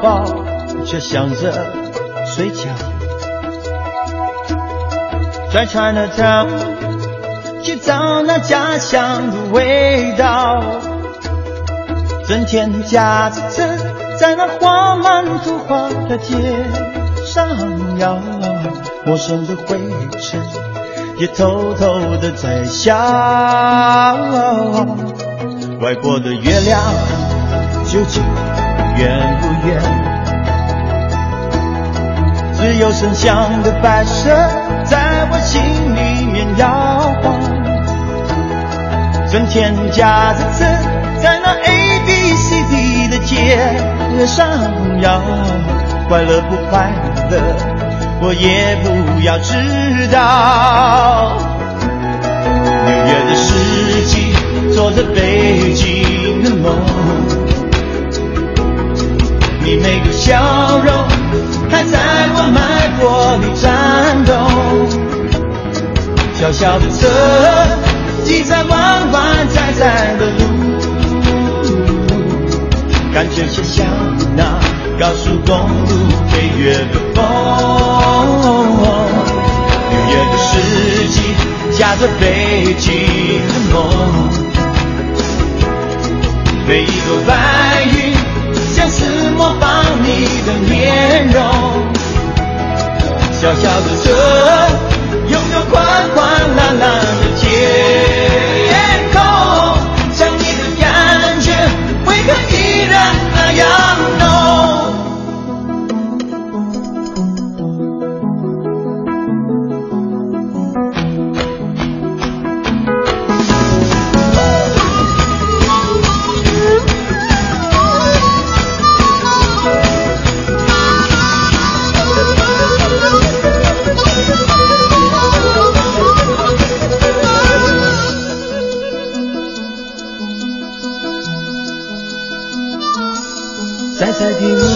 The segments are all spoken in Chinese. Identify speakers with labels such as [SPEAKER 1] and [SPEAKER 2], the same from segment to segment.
[SPEAKER 1] 宝宝却想着睡觉，在 Chinatown 去找那家乡的味道，整天驾着车在那花满图画的街上摇，陌生的灰尘也偷偷的在笑，外国的月亮究竟？远不远？只有声响的摆设在我心里面摇晃，整天夹着车在那 A B C D 的街上摇，快乐不快乐我也不要知道。纽约的四季，做着北京的梦。你每个笑容还在我脉搏里颤动，小小的车挤在弯弯窄窄的路，感觉就像那高速公路飞越的风。六月的四季夹着北京的梦，每一朵白云。模仿你的面容，小小的车拥有宽宽蓝蓝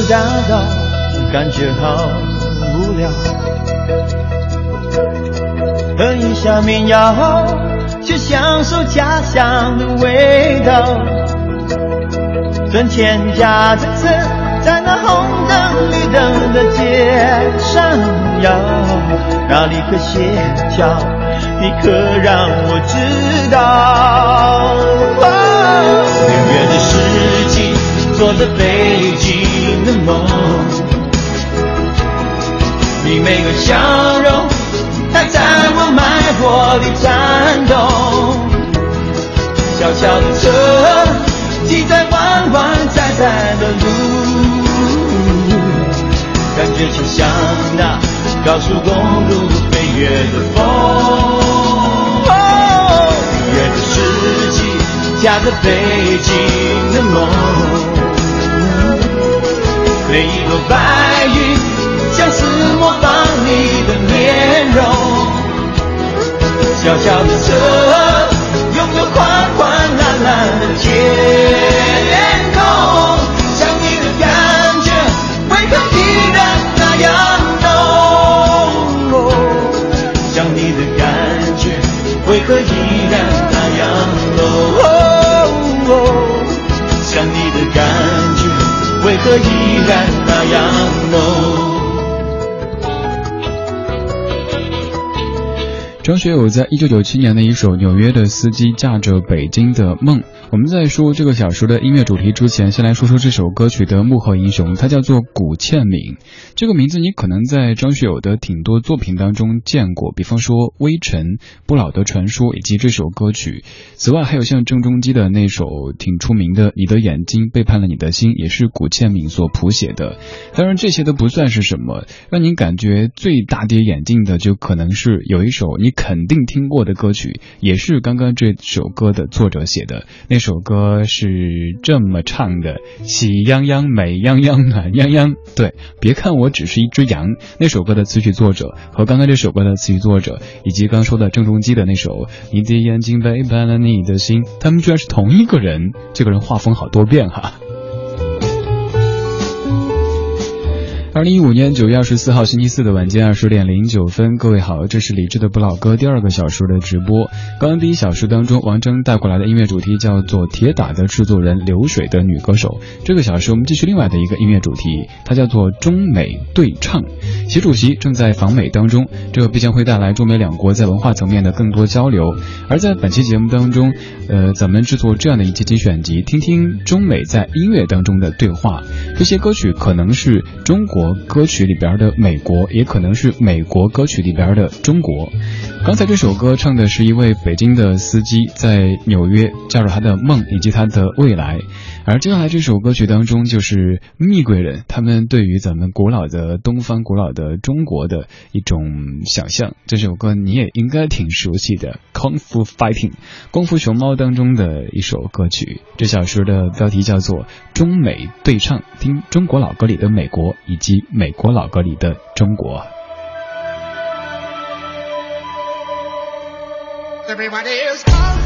[SPEAKER 1] 大道感觉好无聊，喝一下民谣，去享受家乡的味道。整天夹着车，在那红灯绿灯的街上摇，哪里可协调？你可让我知道。六月的四季，坐着北的梦，你每个笑容还在我脉搏里颤动。小小的车骑在弯弯窄窄的路，感觉就像那高速公路飞越的风。越的世纪夹着北京的梦。每一朵白云，像是模仿你的面容。小小的车，为何依然
[SPEAKER 2] 张学友在一九九七年的一首《纽约的司机驾着北京的梦》。我们在说这个小说的音乐主题之前，先来说说这首歌曲的幕后英雄，他叫做古倩敏。这个名字你可能在张学友的挺多作品当中见过，比方说《微尘》《不老的传说》以及这首歌曲。此外，还有像郑中基的那首挺出名的《你的眼睛背叛了你的心》，也是古倩敏所谱写的。当然，这些都不算是什么，让您感觉最大跌眼镜的，就可能是有一首你。肯定听过的歌曲，也是刚刚这首歌的作者写的。那首歌是这么唱的：喜羊羊、美羊羊、暖羊羊。对，别看我只是一只羊。那首歌的词曲作者和刚刚这首歌的词曲作者，以及刚说的郑中基的那首《你的眼睛背叛了你的心》，他们居然是同一个人。这个人画风好多变哈。二零一五年九月二十四号星期四的晚间二十点零九分，各位好，这是李智的不老歌第二个小时的直播。刚刚第一小时当中，王铮带过来的音乐主题叫做《铁打的制作人流水的女歌手》。这个小时我们继续另外的一个音乐主题，它叫做中美对唱。习主席正在访美当中，这必将会带来中美两国在文化层面的更多交流。而在本期节目当中，呃，咱们制作这样的一期精选集，听听中美在音乐当中的对话。这些歌曲可能是中国。歌曲里边的美国，也可能是美国歌曲里边的中国。刚才这首歌唱的是一位北京的司机在纽约加入他的梦以及他的未来，而接下来这首歌曲当中就是蜜贵人他们对于咱们古老的东方、古老的中国的一种想象。这首歌你也应该挺熟悉的，《Kung Fu Fighting》功夫熊猫当中的一首歌曲。这小说的标题叫做中美对唱，听中国老歌里的美国以及美国老歌里的中国。
[SPEAKER 3] Everybody is
[SPEAKER 2] Everybody's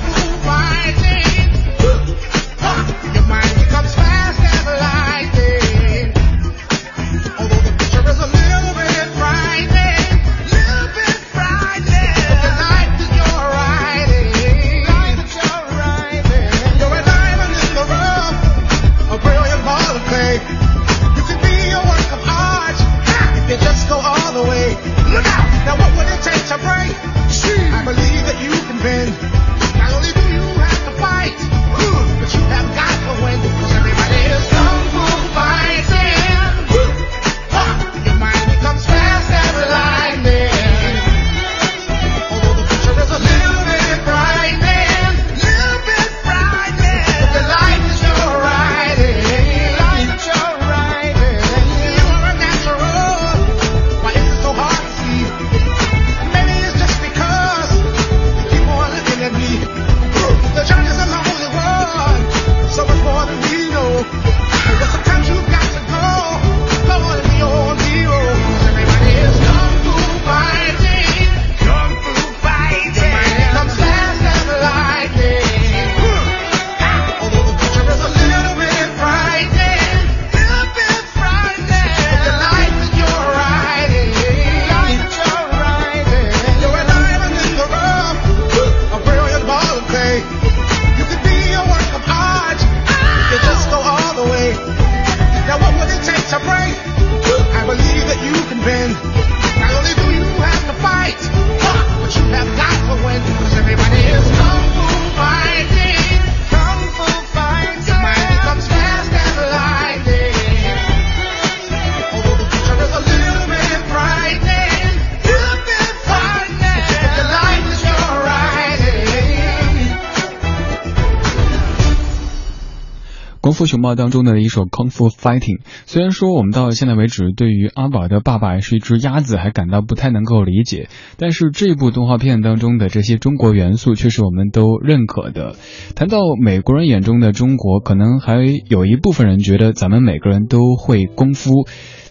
[SPEAKER 2] 熊猫当中的一首《Kung Fu Fighting》，虽然说我们到现在为止对于阿宝的爸爸是一只鸭子还感到不太能够理解，但是这部动画片当中的这些中国元素却是我们都认可的。谈到美国人眼中的中国，可能还有一部分人觉得咱们每个人都会功夫。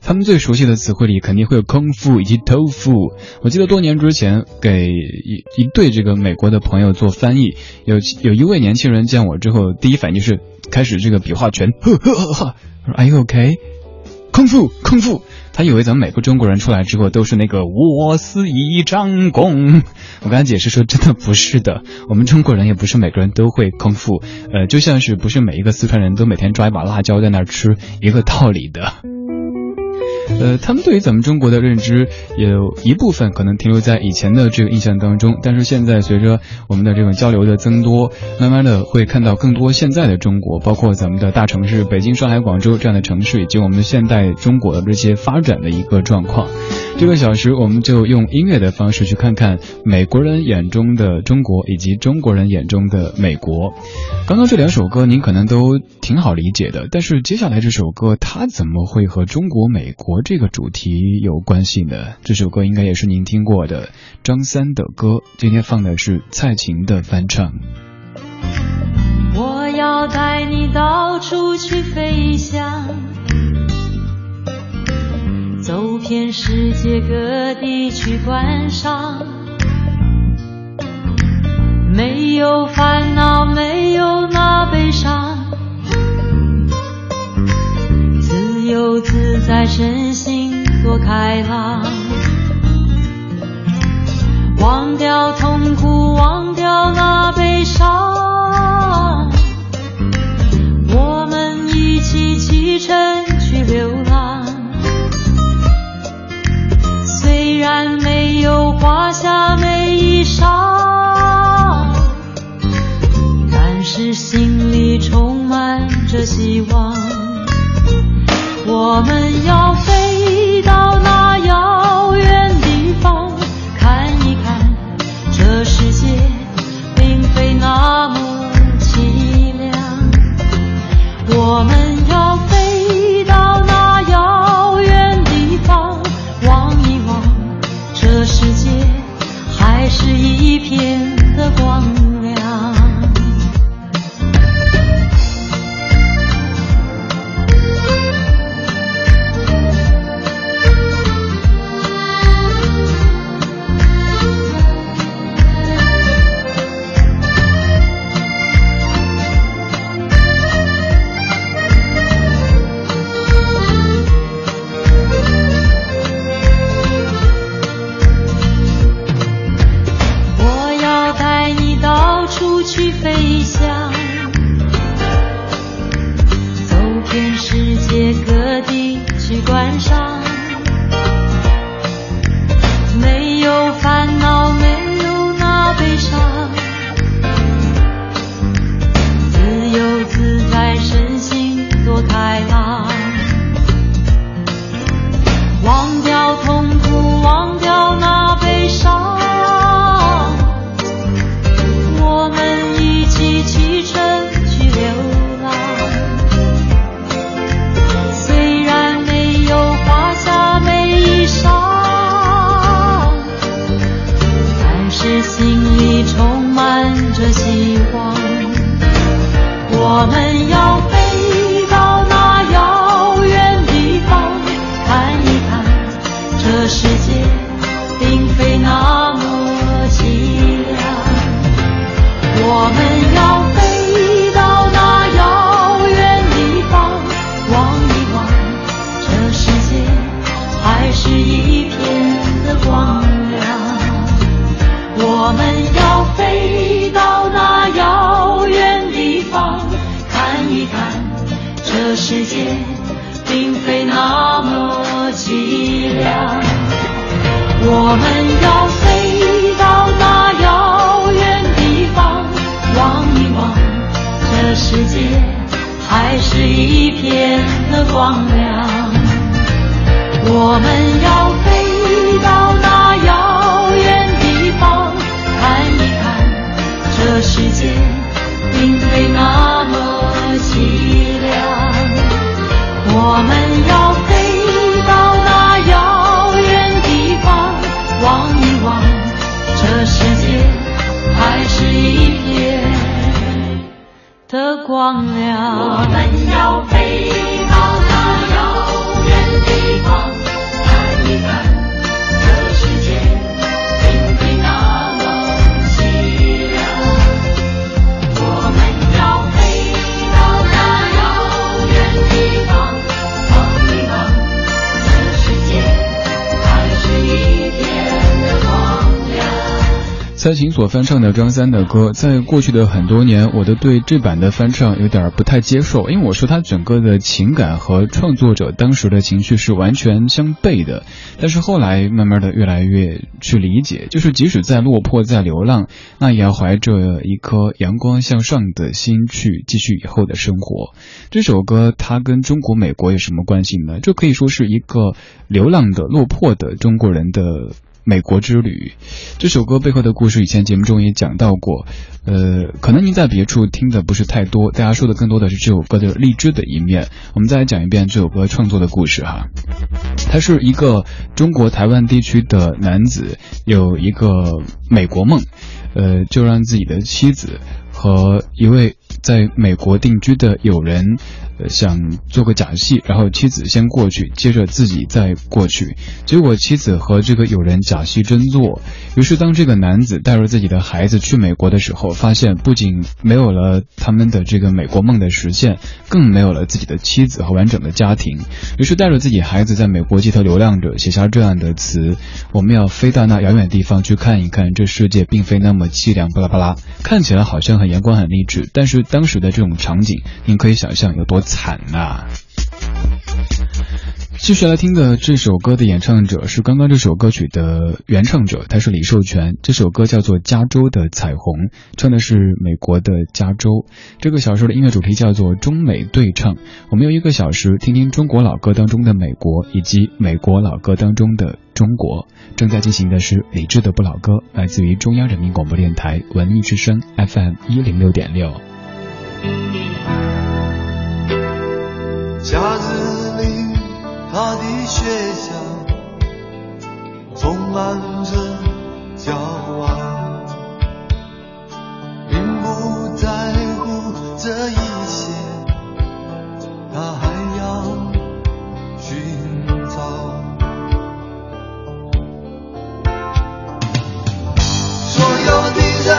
[SPEAKER 2] 他们最熟悉的词汇里肯定会有空腹以及豆腐。我记得多年之前给一一对这个美国的朋友做翻译，有有一位年轻人见我之后，第一反应就是开始这个比划拳，呵 呵呵呵。说 Are you OK？空腹，空腹。他以为咱们每个中国人出来之后都是那个我是一张弓。我跟他解释说，真的不是的，我们中国人也不是每个人都会空腹，呃，就像是不是每一个四川人都每天抓一把辣椒在那儿吃一个道理的。呃，他们对于咱们中国的认知有一部分可能停留在以前的这个印象当中，但是现在随着我们的这种交流的增多，慢慢的会看到更多现在的中国，包括咱们的大城市北京、上海、广州这样的城市，以及我们的现代中国的这些发展的一个状况。这个小时，我们就用音乐的方式去看看美国人眼中的中国，以及中国人眼中的美国。刚刚这两首歌您可能都挺好理解的，但是接下来这首歌它怎么会和中国、美国这个主题有关系呢？这首歌应该也是您听过的张三的歌，今天放的是蔡琴的翻唱。
[SPEAKER 4] 我要带你到处去飞翔，走遍世界各地去观赏，没有烦恼，没有那悲伤，自由自在，身心多开朗，忘掉痛苦，忘掉那悲伤。的光亮。我们要飞
[SPEAKER 2] 蔡琴所翻唱的张三的歌，在过去的很多年，我都对这版的翻唱有点不太接受，因为我说他整个的情感和创作者当时的情绪是完全相悖的。但是后来慢慢的越来越去理解，就是即使在落魄在流浪，那也要怀着一颗阳光向上的心去继续以后的生活。这首歌它跟中国美国有什么关系呢？这可以说是一个流浪的落魄的中国人的。美国之旅，这首歌背后的故事，以前节目中也讲到过。呃，可能您在别处听的不是太多，大家说的更多的是这首歌的励志的一面。我们再来讲一遍这首歌创作的故事哈。他是一个中国台湾地区的男子，有一个美国梦，呃，就让自己的妻子和一位在美国定居的友人。呃，想做个假戏，然后妻子先过去，接着自己再过去。结果妻子和这个友人假戏真做。于是，当这个男子带着自己的孩子去美国的时候，发现不仅没有了他们的这个美国梦的实现，更没有了自己的妻子和完整的家庭。于是，带着自己孩子在美国街头流浪着，写下这样的词：“我们要飞到那遥远地方去看一看，这世界并非那么凄凉。”巴拉巴拉，看起来好像很阳光、很励志，但是当时的这种场景，您可以想象有多。惨呐！继续来听的这首歌的演唱者是刚刚这首歌曲的原唱者，他是李寿全。这首歌叫做《加州的彩虹》，唱的是美国的加州。这个小时的音乐主题叫做中美对唱。我们用一个小时听听中国老歌当中的美国，以及美国老歌当中的中国。正在进行的是李志的不老歌，来自于中央人民广播电台文艺之声 FM 一零六点六。
[SPEAKER 5] 学校充满着骄傲，并不在乎这一切，他还要寻找。所有的人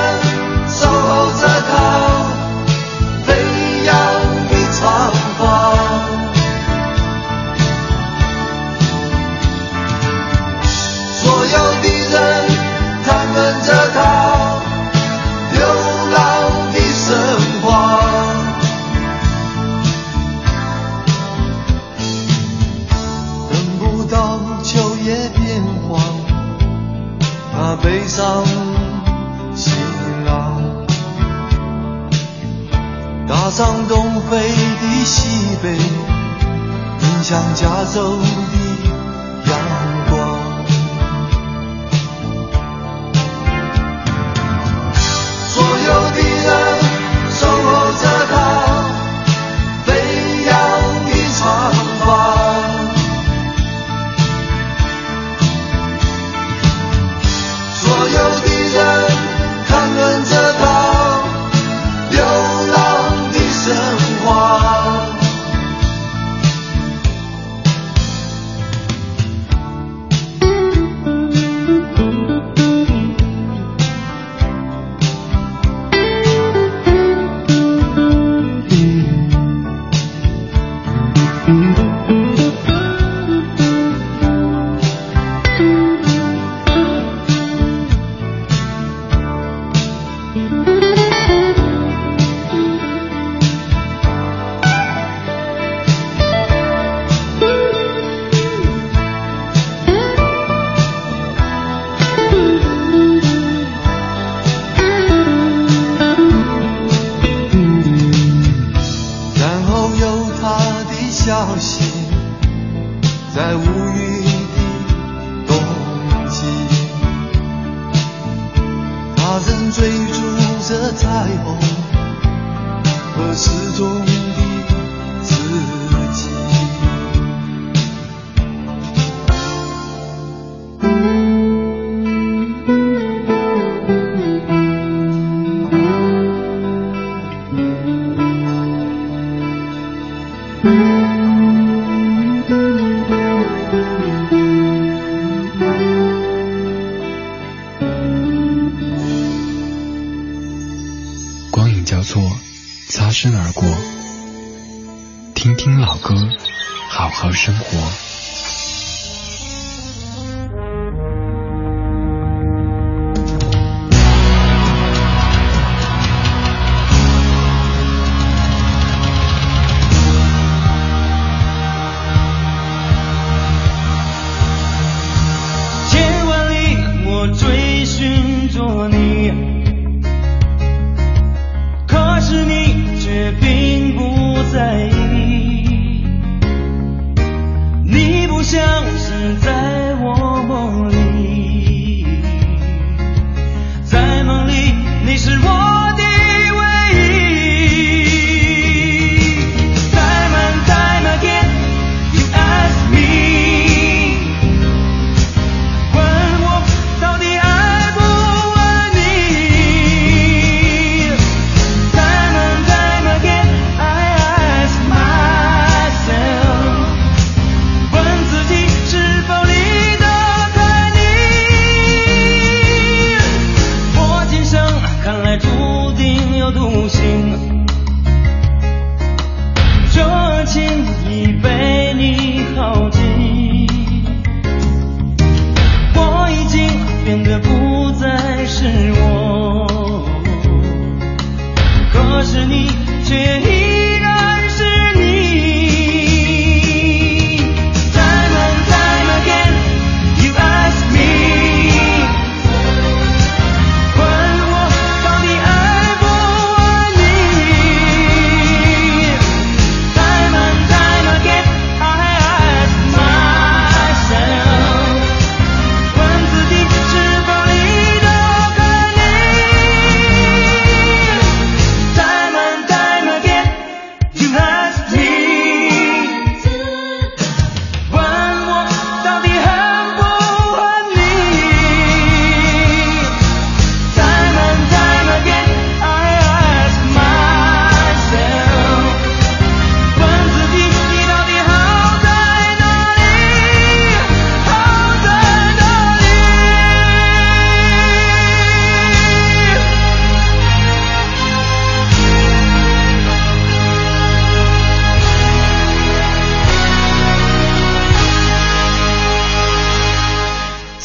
[SPEAKER 5] 他背上行囊，搭上东飞的西北，影响加州的在无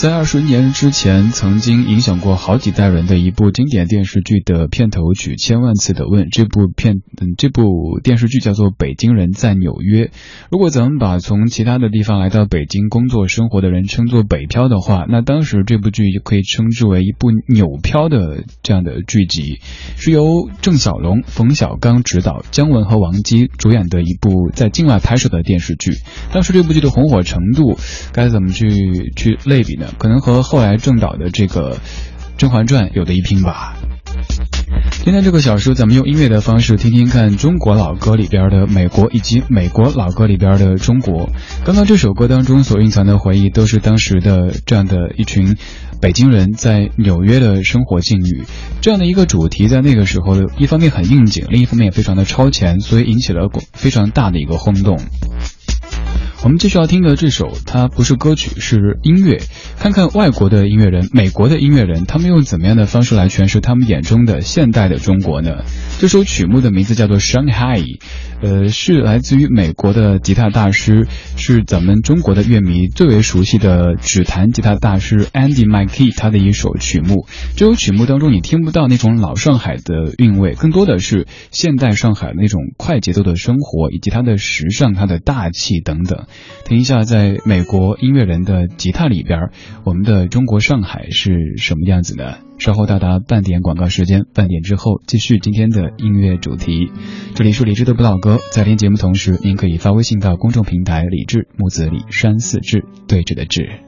[SPEAKER 2] 在二十年之前，曾经影响过好几代人的一部经典电视剧的片头曲《千万次的问》，这部片嗯这部电视剧叫做《北京人在纽约》。如果咱们把从其他的地方来到北京工作生活的人称作北漂的话，那当时这部剧就可以称之为一部纽漂的这样的剧集，是由郑晓龙、冯小刚执导，姜文和王姬主演的一部在境外拍摄的电视剧。当时这部剧的红火程度，该怎么去去类比呢？可能和后来郑导的这个《甄嬛传》有的一拼吧。今天这个小时，咱们用音乐的方式听听看中国老歌里边的美国，以及美国老歌里边的中国。刚刚这首歌当中所蕴藏的回忆，都是当时的这样的一群北京人在纽约的生活境遇。这样的一个主题，在那个时候，一方面很应景，另一方面也非常的超前，所以引起了非常大的一个轰动。我们继续要听的这首，它不是歌曲，是音乐。看看外国的音乐人、美国的音乐人，他们用怎么样的方式来诠释他们眼中的现代的中国呢？这首曲目的名字叫做《Shanghai》，呃，是来自于美国的吉他大师，是咱们中国的乐迷最为熟悉的指弹吉他大师 Andy McKee 他的一首曲目。这首曲目当中，你听不到那种老上海的韵味，更多的是现代上海那种快节奏的生活，以及它的时尚、它的大气等等。听一下，在美国音乐人的吉他里边，我们的中国上海是什么样子呢？稍后到达半点广告时间，半点之后继续今天的音乐主题。这里是李智的不老歌，在听节目同时，您可以发微信到公众平台“李智木子李山四志对峙的志”。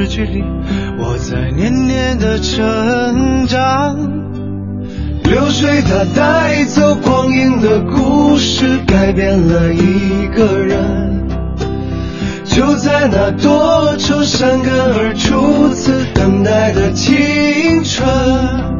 [SPEAKER 6] 的
[SPEAKER 5] 诗句里，我在年年的成长。流水它带走光阴的故事，改变了一个人。就在那多愁善感而初次等待的青春。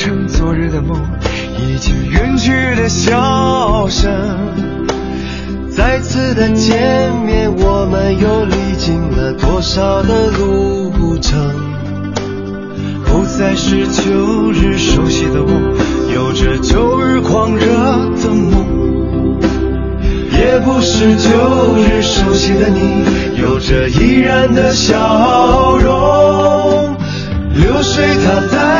[SPEAKER 5] 成，昨日的梦，已经远去的笑声。再次的见面，我们又历经了多少的路程？不再是旧日熟悉的我，有着旧日狂热的梦，也不是旧日熟悉的你，有着依然的笑容。流水它带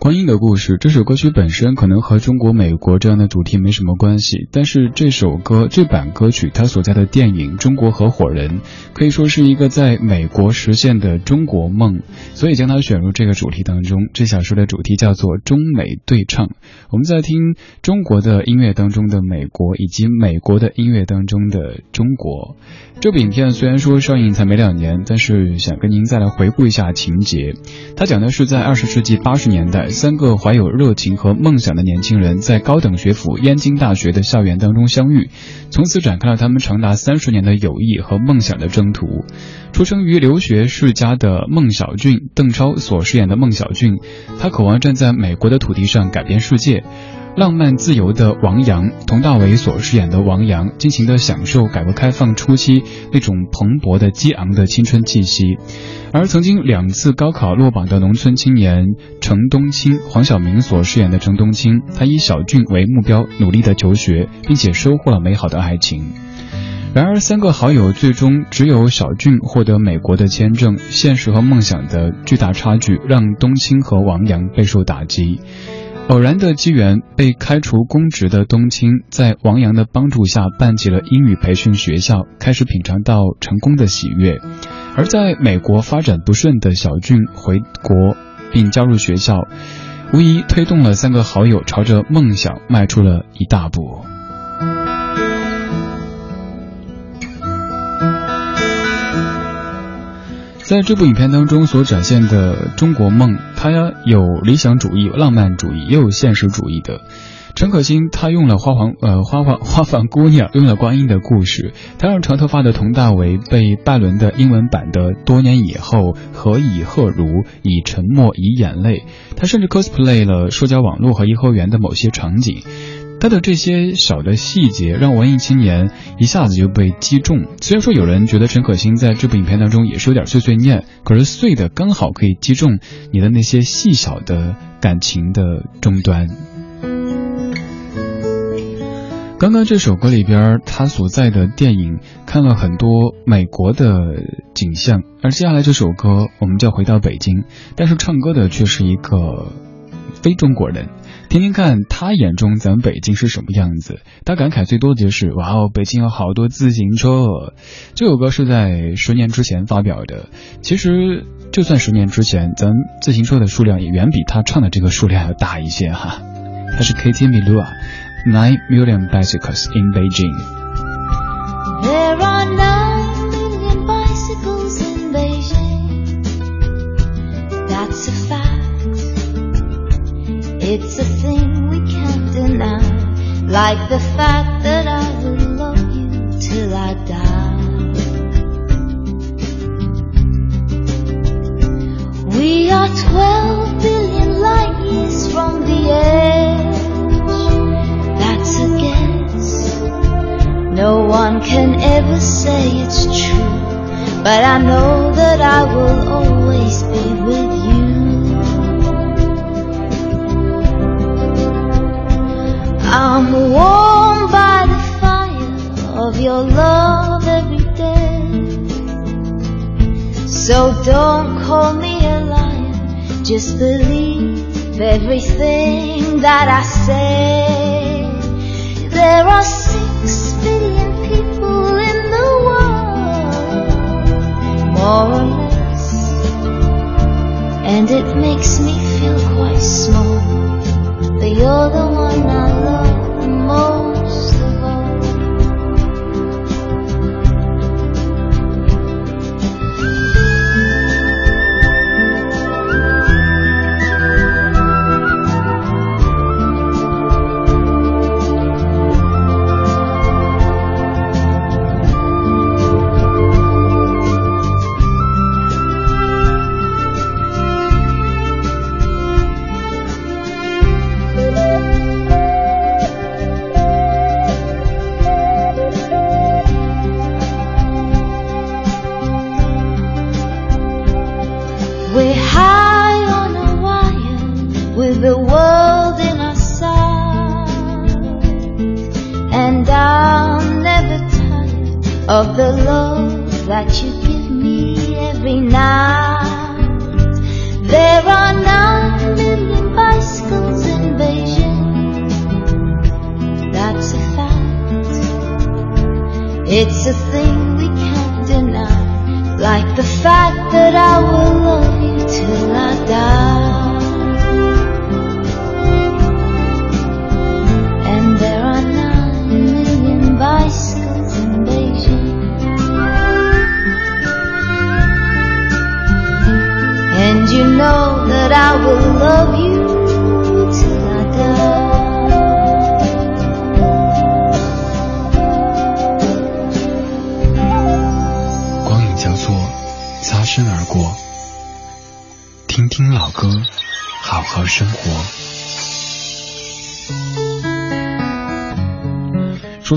[SPEAKER 2] 观音的故事，这首歌曲本身可能和中国、美国这样的主题没什么关系，但是这首歌这版歌曲它所在的电影《中国合伙人》可以说是一个在美国实现的中国梦，所以将它选入这个主题当中。这小说的主题叫做中美对唱。我们在听中国的音乐当中的美国，以及美国的音乐当中的中国。这部影片虽然说上映才没两年，但是想跟您再来回顾一下情节。它讲的是在二十世纪八十年代，三个怀有热情和梦想的年轻人在高等学府燕京大学的校园当中相遇，从此展开了他们长达三十年的友谊和梦想的征途。出生于留学世家的孟小俊，邓超所饰演的孟小俊，他渴望站在美国的土地上改变世界。浪漫自由的王阳，佟大为所饰演的王阳，尽情的享受改革开放初期那种蓬勃的激昂的青春气息。而曾经两次高考落榜的农村青年程冬青，黄晓明所饰演的程冬青，他以小俊为目标，努力的求学，并且收获了美好的爱情。然而，三个好友最终只有小俊获得美国的签证，现实和梦想的巨大差距让冬青和王阳备受打击。偶然的机缘，被开除公职的冬青，在王阳的帮助下办起了英语培训学校，开始品尝到成功的喜悦。而在美国发展不顺的小俊回国并加入学校，无疑推动了三个好友朝着梦想迈出了一大步。在这部影片当中所展现的中国梦，它有理想主义、浪漫主义，也有现实主义的。陈可辛他用了花房呃花房 花房姑娘，用了观音的故事，他让长头发的佟大为被拜伦的英文版的多年以后何以贺如以沉默以眼泪，他甚至 cosplay 了社交网络和颐和园的某些场景。他的这些小的细节，让文艺青年一下子就被击中。虽然说有人觉得陈可辛在这部影片当中也是有点碎碎念，可是碎的刚好可以击中你的那些细小的感情的终端。刚刚这首歌里边，他所在的电影看了很多美国的景象，而接下来这首歌我们就要回到北京，但是唱歌的却是一个非中国人。听听看他眼中咱北京是什么样子。他感慨最多的就是哇哦，北京有好多自行车。这首歌是在十年之前发表的。其实就算十年之前，咱自行车的数量也远比他唱的这个数量要大一些哈。他是 Katie Milua。Nine million bicycles in Beijing.
[SPEAKER 7] There are It's a thing we can't deny, like the fact that I will love you till I die. We are 12 billion light years from the edge. That's a guess. No one can ever say it's true. But I know that I will always be with you. I'm warmed by the fire of your love every day. So don't call me a liar, just believe everything that I say. There are six billion people in the world, more or less, and it makes me feel quite small. You're the one I love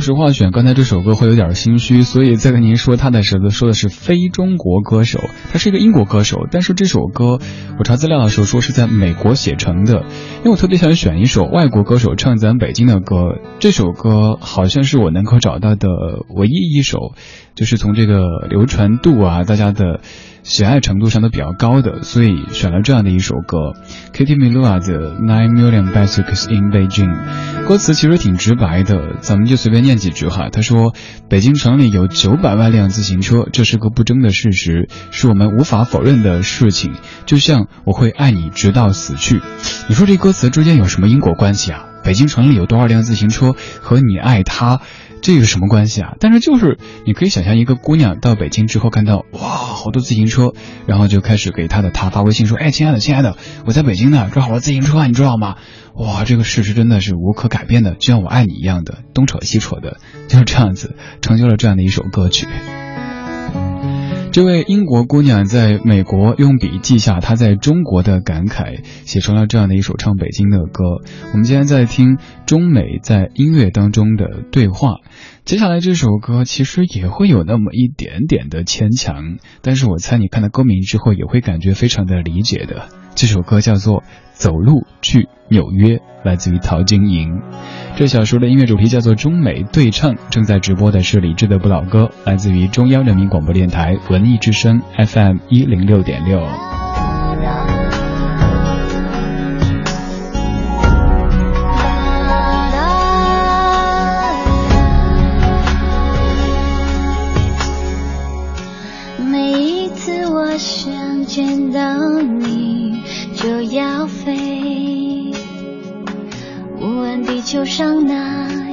[SPEAKER 2] 实话，选刚才这首歌会有点心虚，所以再跟您说他的时候，说的是非中国歌手，他是一个英国歌手，但是这首歌我查资料的时候说是在美国写成的，因为我特别想选一首外国歌手唱咱北京的歌，这首歌好像是我能够找到的唯一一首，就是从这个流传度啊，大家的。喜爱程度上都比较高的，所以选了这样的一首歌，Katy m i l u a 的 Nine Million Bicycles in Beijing。歌词其实挺直白的，咱们就随便念几句哈。他说：“北京城里有九百万辆自行车，这是个不争的事实，是我们无法否认的事情。就像我会爱你直到死去。”你说这歌词之间有什么因果关系啊？北京城里有多少辆自行车和你爱他？这有什么关系啊？但是就是你可以想象一个姑娘到北京之后看到哇好多自行车，然后就开始给她的他发微信说，哎亲爱的亲爱的，我在北京呢，这好多自行车，你知道吗？哇这个事实真的是无可改变的，就像我爱你一样的，东扯西扯的，就是这样子成就了这样的一首歌曲。这位英国姑娘在美国用笔记下她在中国的感慨，写成了这样的一首唱北京的歌。我们今天在听中美在音乐当中的对话。接下来这首歌其实也会有那么一点点的牵强，但是我猜你看到歌名之后也会感觉非常的理解的。这首歌叫做《走路去纽约》，来自于陶晶莹。这小说的音乐主题叫做中美对唱，正在直播的是李志的不老歌，来自于中央人民广播电台文艺之声 FM 一零六点六。
[SPEAKER 7] 球上哪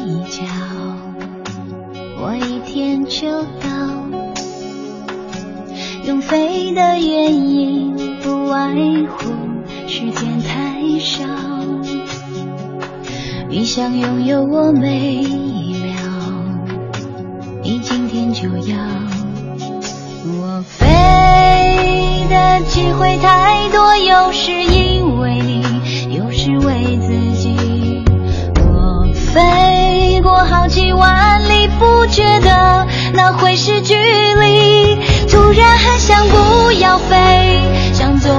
[SPEAKER 7] 一角，我一天就到。用飞的原因不外乎时间太少，你想拥有我没了，你今天就要。我飞的机会太多，有时因为你，有时为自己。好几万里，不觉得那会是距离。突然很想不要飞，想走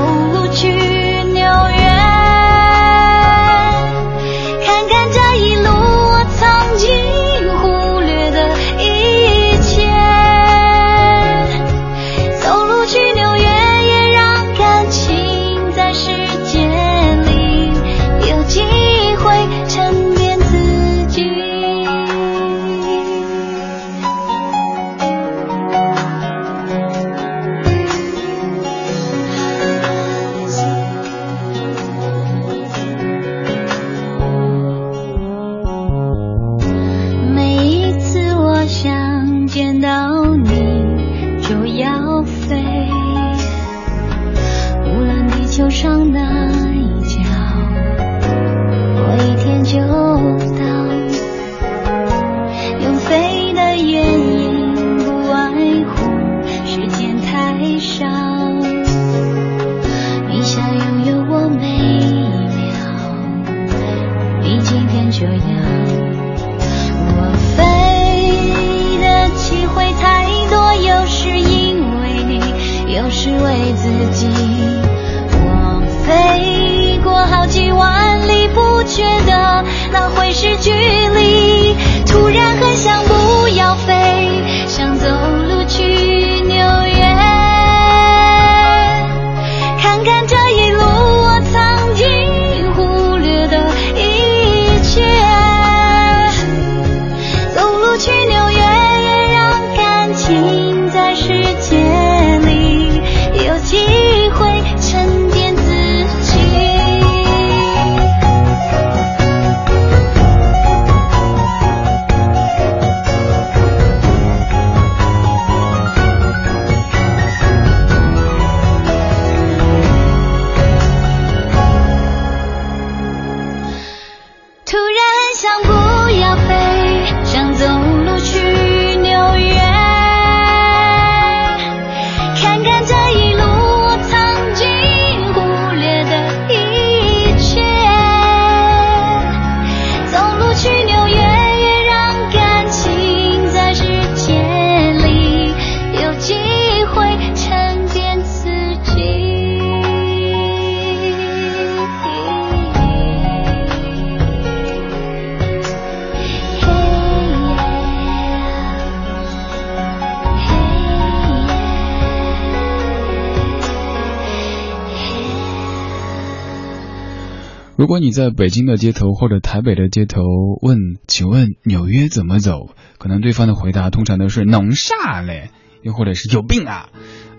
[SPEAKER 7] 你在
[SPEAKER 2] 北京的街头或者台北的街头问，请问纽约怎么走？可能对方的回答通常都是弄啥嘞，又或者是有病啊。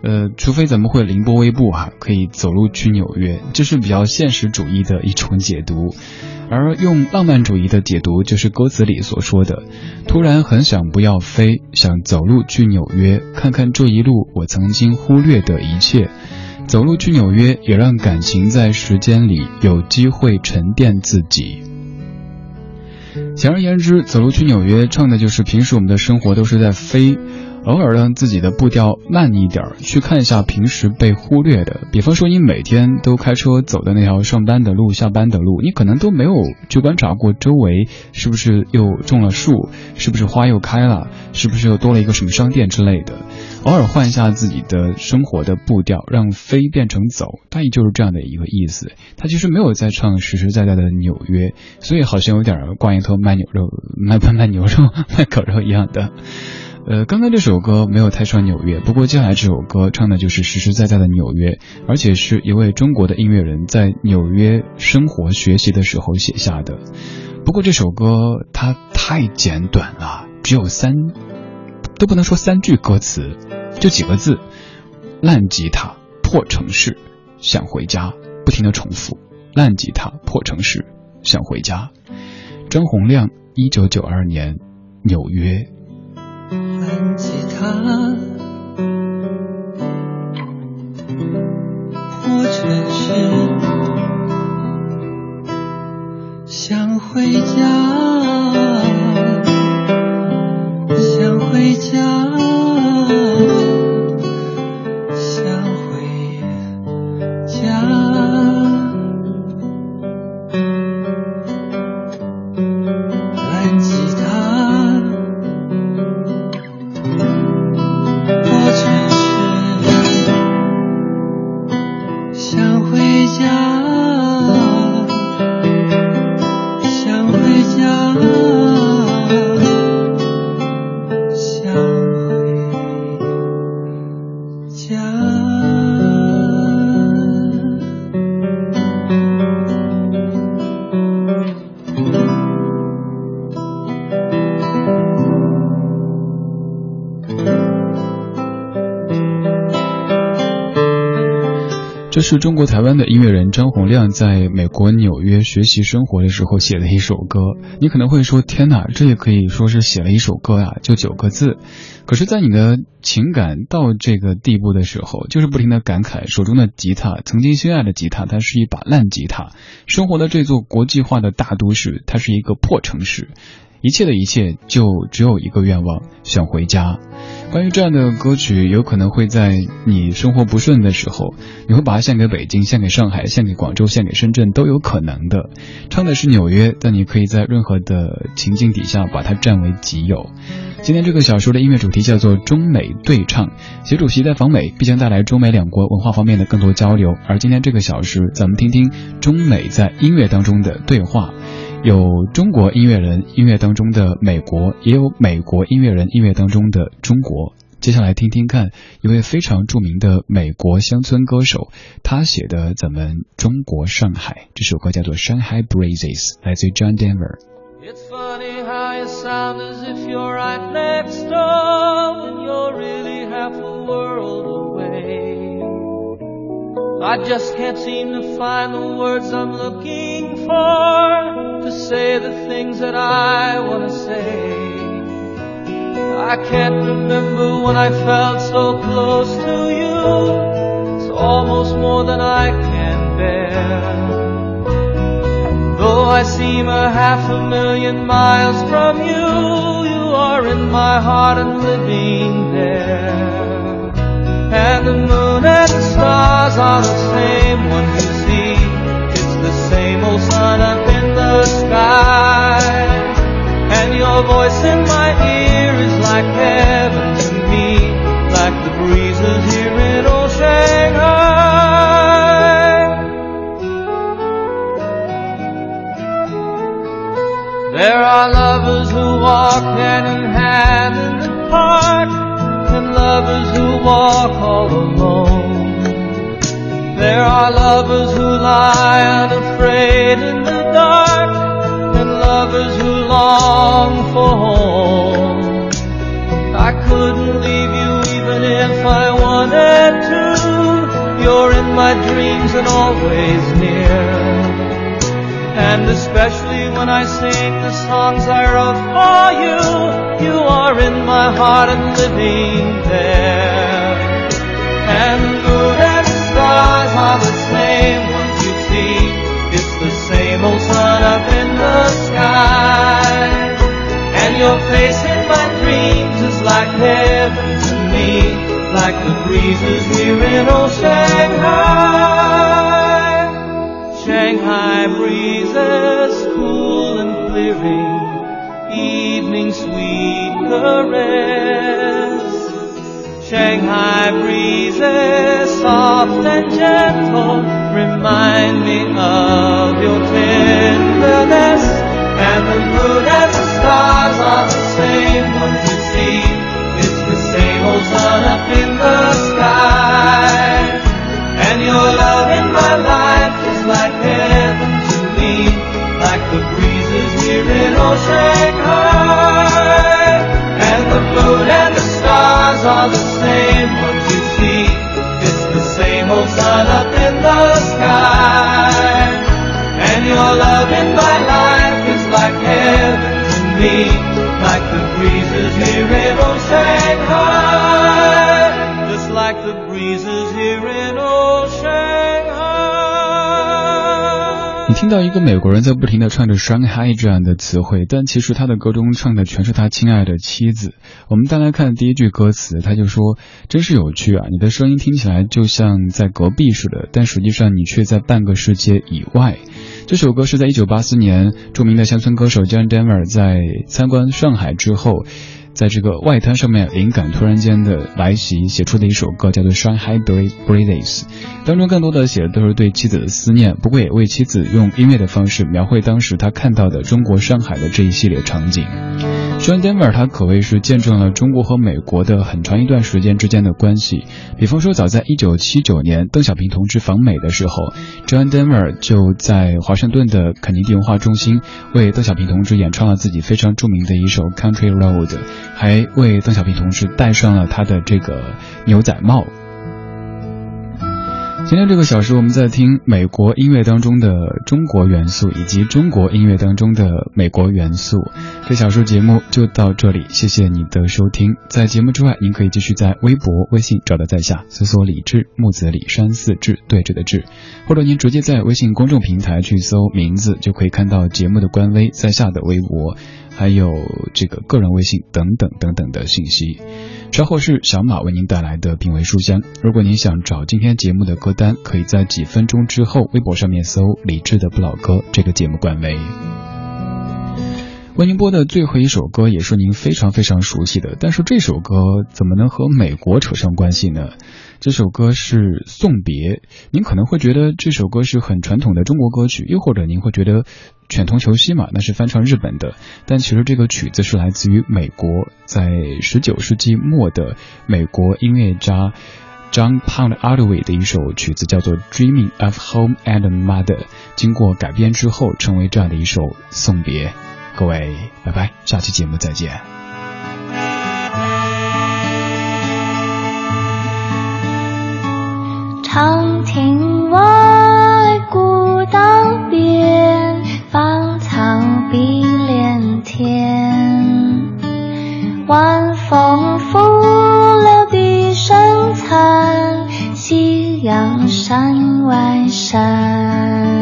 [SPEAKER 2] 呃，除非咱们会凌波微步哈、可以走路去纽约，这是比较现实主义的一种解读。而用浪漫主义的解读，就是歌词里所说的：突然很想不要飞，想走路去纽约，看看这一路我曾经忽略的一切。走路去纽约，也让感情在时间里有机会沉淀自己。简而言之，走路去纽约唱的就是平时我们的生活都是在飞，偶尔让自己的步调慢一点，去看一下平时被忽略的。比方说，你每天都开车走的那条上班的路、下班的路，你可能都没有去观察过周围是不是又种了树，是不是花又开了，是不是又多了一个什么商店之类的。偶尔换一下自己的生活的步调，让飞变成走，大意就是这样的一个意思。他其实没有在唱实实在在的纽约，所以好像有点挂一头卖牛肉、卖卖卖牛肉、卖狗肉一样的。呃，刚刚这首歌没有太唱纽约，不过接下来这首歌唱的就是实实在在的纽约，而且是一位中国的音乐人在纽约生活学习的时候写下的。不过这首歌它太简短了，只有三，都不能说三句歌词，就几个字：烂吉他破城市，想回家，不停的重复。烂吉他破城市，想回家。张洪亮，一九九二年，纽约。
[SPEAKER 8] 弹吉他，
[SPEAKER 2] 是中国台湾的音乐人张洪亮在美国纽约学习生活的时候写的一首歌。你可能会说：“天哪，这也可以说是写了一首歌呀，就九个字。”可是，在你的情感到这个地步的时候，就是不停的感慨手中的吉他，曾经心爱的吉他，它是一把烂吉他。生活的这座国际化的大都市，它是一个破城市。一切的一切，就只有一个愿望，想回家。关于这样的歌曲，有可能会在你生活不顺的时候，你会把它献给北京、献给上海、献给广州、献给深圳，都有可能的。唱的是纽约，但你可以在任何的情境底下把它占为己有。今天这个小说的音乐主题叫做中美对唱，习主席在访美必将带来中美两国文化方面的更多交流。而今天这个小时，咱们听听中美在音乐当中的对话。有中国音乐人音乐当中的美国，也有美国音乐人音乐当中的中国。接下来听听看一位非常著名的美国乡村歌手，他写的咱们中国上海这首歌叫做《Shanghai Breezes》，来自于 John Denver。
[SPEAKER 9] It's funny how you sound as if you're right next door when you're really half a world away. I just can't seem to find the words I'm looking for to say the things that I want to say. I can't remember when I felt so close to you. It's almost more than I can bear. Though I seem a half a million miles from you, you are in my heart and living there. And the moon and the stars are the same ones up in the sky. And your voice in my ear is like heaven to me, like the breezes here in old Shanghai. There are lovers who walk hand in hand in the park, and lovers who walk all alone. There are lovers who lie unafraid in the dark, and lovers who long for home. I couldn't leave you even if I wanted to. You're in my dreams and always near. And especially when I sing the songs I wrote for you, you are in my heart and living there. And the same ones you see. It's the same old sun up in the sky. And your face in my dreams is like heaven to me, like the breezes here in old Shanghai. Shanghai breezes cool and clearing, evening sweet caress. Shanghai breezes soft and gentle remind me of your tenderness. And the moon and the stars are the same ones you see. It's the same old sun up in the sky. And your love in my life is like heaven to me, like the breezes here in old Shanghai.
[SPEAKER 2] 到一个美国人在不停的唱着 “Shanghai” 这样的词汇，但其实他的歌中唱的全是他亲爱的妻子。我们再来看第一句歌词，他就说：“真是有趣啊，你的声音听起来就像在隔壁似的，但实际上你却在半个世界以外。”这首歌是在1984年著名的乡村歌手 John Denver 在参观上海之后。在这个外滩上面，灵感突然间的来袭，写出的一首歌叫做《Shanghai Breezes》，当中更多的写的都是对妻子的思念，不过也为妻子用音乐的方式描绘当时他看到的中国上海的这一系列场景。John Denver 他可谓是见证了中国和美国的很长一段时间之间的关系。比方说，早在1979年邓小平同志访美的时候，John Denver 就在华盛顿的肯尼迪文化中心为邓小平同志演唱了自己非常著名的一首《Country Road》。还为邓小平同志戴上了他的这个牛仔帽。今天这个小时，我们在听美国音乐当中的中国元素，以及中国音乐当中的美国元素。这小时节目就到这里，谢谢你的收听。在节目之外，您可以继续在微博、微信找到在下，搜索“李志木子李山寺志对峙的志”，或者您直接在微信公众平台去搜名字，就可以看到节目的官微在下的微博，还有这个个人微信等等等等的信息。稍后是小马为您带来的品味书香。如果您想找今天节目的歌单，可以在几分钟之后微博上面搜“李志的不老歌”这个节目官微。为您播的最后一首歌也是您非常非常熟悉的，但是这首歌怎么能和美国扯上关系呢？这首歌是《送别》，您可能会觉得这首歌是很传统的中国歌曲，又或者您会觉得。犬童球西嘛，那是翻唱日本的，但其实这个曲子是来自于美国，在十九世纪末的美国音乐家 John Pound a r d w a y 的一首曲子，叫做《Dreaming of Home and Mother》，经过改编之后，成为这样的一首送别。各位，拜拜，下期节目再见。
[SPEAKER 7] 长亭外，古道边。芳草碧连天，晚风拂柳笛声残，夕阳山外山。